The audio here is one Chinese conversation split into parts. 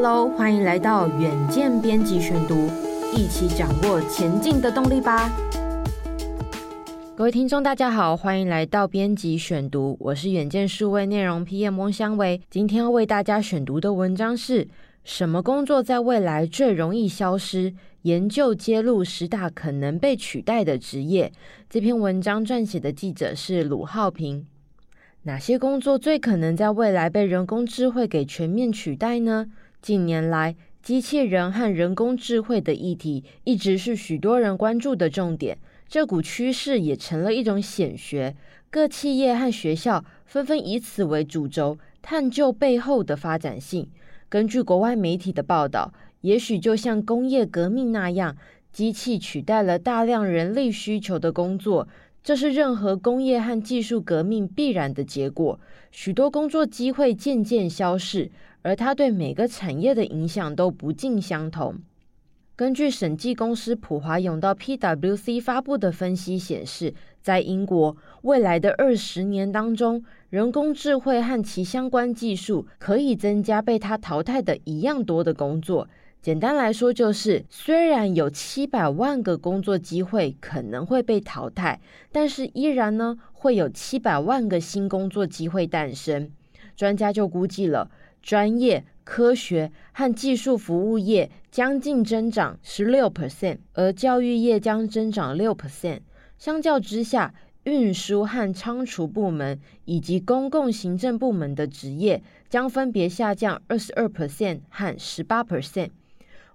Hello，欢迎来到远见编辑选读，一起掌握前进的动力吧。各位听众，大家好，欢迎来到编辑选读，我是远见数位内容 PM 翁香薇。今天要为大家选读的文章是什么工作在未来最容易消失？研究揭露十大可能被取代的职业。这篇文章撰写的记者是鲁浩平。哪些工作最可能在未来被人工智慧给全面取代呢？近年来，机器人和人工智慧的议题一直是许多人关注的重点。这股趋势也成了一种显学，各企业和学校纷纷以此为主轴，探究背后的发展性。根据国外媒体的报道，也许就像工业革命那样，机器取代了大量人力需求的工作，这是任何工业和技术革命必然的结果。许多工作机会渐渐消逝。而它对每个产业的影响都不尽相同。根据审计公司普华永道 （PwC） 发布的分析显示，在英国未来的二十年当中，人工智慧和其相关技术可以增加被它淘汰的一样多的工作。简单来说，就是虽然有七百万个工作机会可能会被淘汰，但是依然呢会有七百万个新工作机会诞生。专家就估计了。专业、科学和技术服务业将近增长十六 percent，而教育业将增长六 percent。相较之下，运输和仓储部门以及公共行政部门的职业将分别下降二十二 percent 和十八 percent。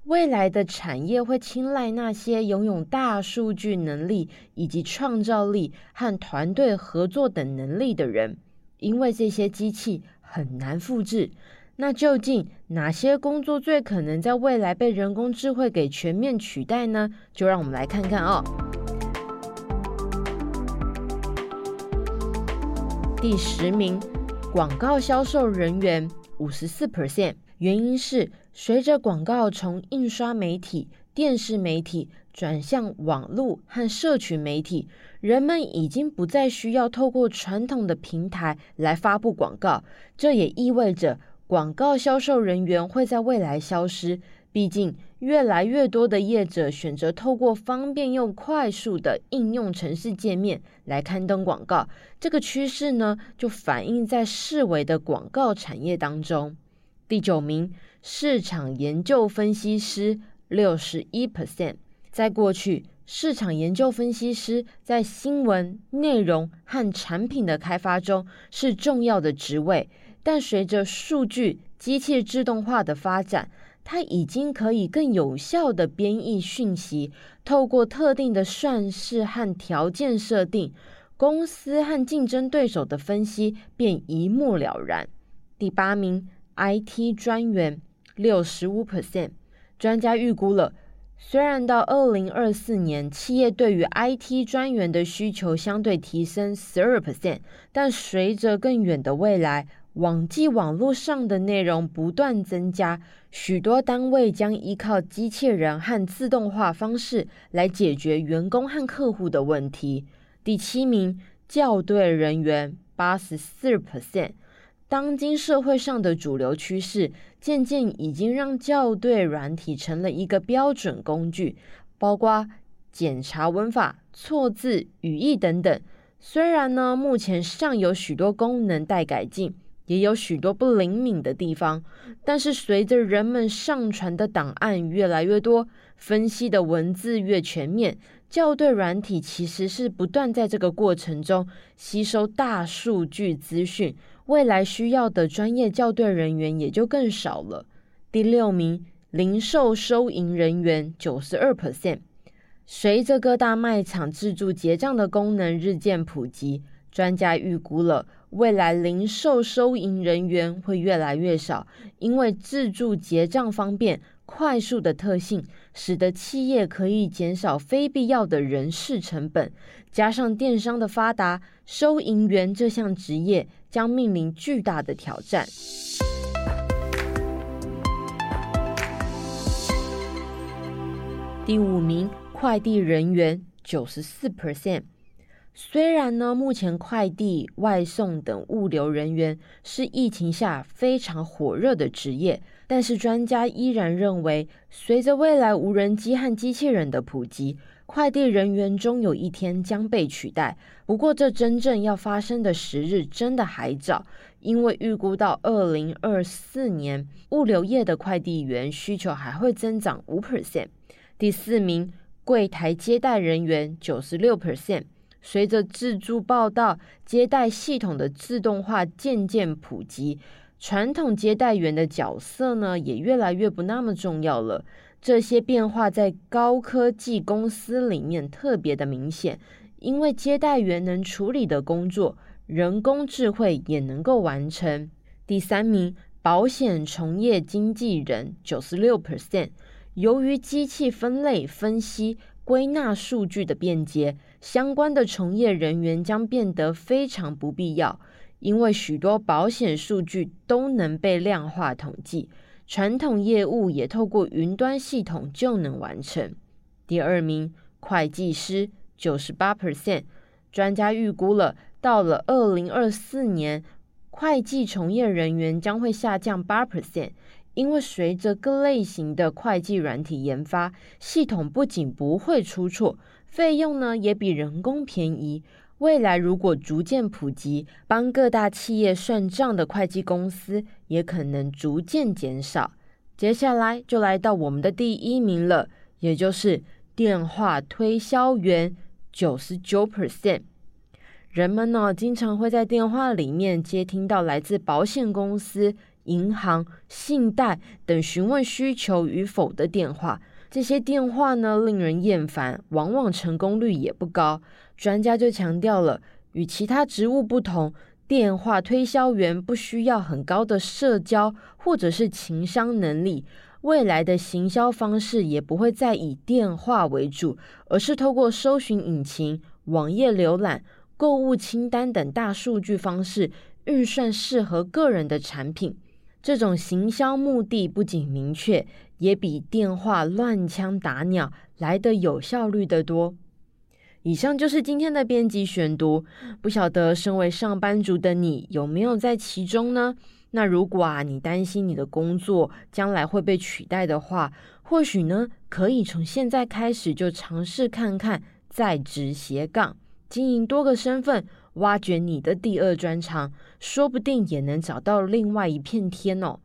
未来的产业会青睐那些拥有大数据能力以及创造力和团队合作等能力的人，因为这些机器。很难复制。那究竟哪些工作最可能在未来被人工智慧给全面取代呢？就让我们来看看哦。第十名，广告销售人员，五十四 percent。原因是随着广告从印刷媒体、电视媒体转向网络和社群媒体，人们已经不再需要透过传统的平台来发布广告。这也意味着广告销售人员会在未来消失。毕竟，越来越多的业者选择透过方便又快速的应用程式界面来刊登广告。这个趋势呢，就反映在式微的广告产业当中。第九名，市场研究分析师。六十一 percent，在过去，市场研究分析师在新闻内容和产品的开发中是重要的职位，但随着数据机器自动化的发展，它已经可以更有效的编译讯息，透过特定的算式和条件设定，公司和竞争对手的分析便一目了然。第八名，IT 专员，六十五 percent。专家预估了，虽然到二零二四年，企业对于 IT 专员的需求相对提升十二 percent，但随着更远的未来，网际网络上的内容不断增加，许多单位将依靠机器人和自动化方式来解决员工和客户的问题。第七名，校对人员，八十四 percent。当今社会上的主流趋势，渐渐已经让校对软体成了一个标准工具，包括检查文法、错字、语义等等。虽然呢，目前尚有许多功能待改进，也有许多不灵敏的地方，但是随着人们上传的档案越来越多，分析的文字越全面，校对软体其实是不断在这个过程中吸收大数据资讯。未来需要的专业校对人员也就更少了。第六名，零售收银人员，九十二 percent。随着各大卖场自助结账的功能日渐普及，专家预估了未来零售收银人员会越来越少，因为自助结账方便、快速的特性，使得企业可以减少非必要的人事成本。加上电商的发达，收银员这项职业将面临巨大的挑战。第五名，快递人员，九十四 percent。虽然呢，目前快递、外送等物流人员是疫情下非常火热的职业，但是专家依然认为，随着未来无人机和机器人的普及，快递人员终有一天将被取代。不过，这真正要发生的时日真的还早，因为预估到二零二四年，物流业的快递员需求还会增长五 percent。第四名，柜台接待人员九十六 percent。随着自助报到接待系统的自动化渐渐普及，传统接待员的角色呢，也越来越不那么重要了。这些变化在高科技公司里面特别的明显，因为接待员能处理的工作，人工智慧也能够完成。第三名，保险从业经纪人九十六 percent，由于机器分类分析。归纳数据的便捷，相关的从业人员将变得非常不必要，因为许多保险数据都能被量化统计，传统业务也透过云端系统就能完成。第二名，会计师九十八 percent，专家预估了，到了二零二四年，会计从业人员将会下降八 percent。因为随着各类型的会计软体研发，系统不仅不会出错，费用呢也比人工便宜。未来如果逐渐普及，帮各大企业算账的会计公司也可能逐渐减少。接下来就来到我们的第一名了，也就是电话推销员，九十九 percent。人们呢经常会在电话里面接听到来自保险公司。银行、信贷等询问需求与否的电话，这些电话呢令人厌烦，往往成功率也不高。专家就强调了，与其他职务不同，电话推销员不需要很高的社交或者是情商能力。未来的行销方式也不会再以电话为主，而是透过搜寻引擎、网页浏览、购物清单等大数据方式，预算适合个人的产品。这种行销目的不仅明确，也比电话乱枪打鸟来得有效率得多。以上就是今天的编辑选读，不晓得身为上班族的你有没有在其中呢？那如果啊，你担心你的工作将来会被取代的话，或许呢，可以从现在开始就尝试看看在职斜杠，经营多个身份。挖掘你的第二专长，说不定也能找到另外一片天哦。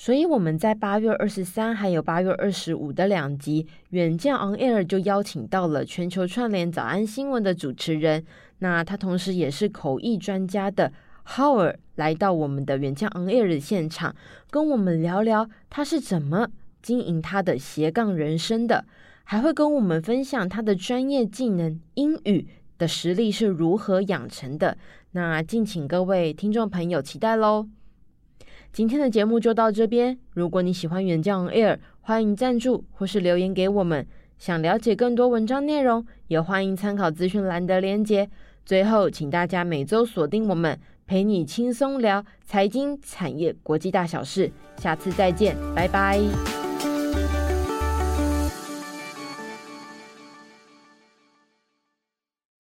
所以我们在八月二十三还有八月二十五的两集《远见 On Air》就邀请到了全球串联早安新闻的主持人，那他同时也是口译专家的 Howard 来到我们的《远见 On Air》的现场，跟我们聊聊他是怎么经营他的斜杠人生的，还会跟我们分享他的专业技能英语。的实力是如何养成的？那敬请各位听众朋友期待喽！今天的节目就到这边。如果你喜欢远江 Air，欢迎赞助或是留言给我们。想了解更多文章内容，也欢迎参考资讯栏的链接。最后，请大家每周锁定我们，陪你轻松聊财经、产业、国际大小事。下次再见，拜拜。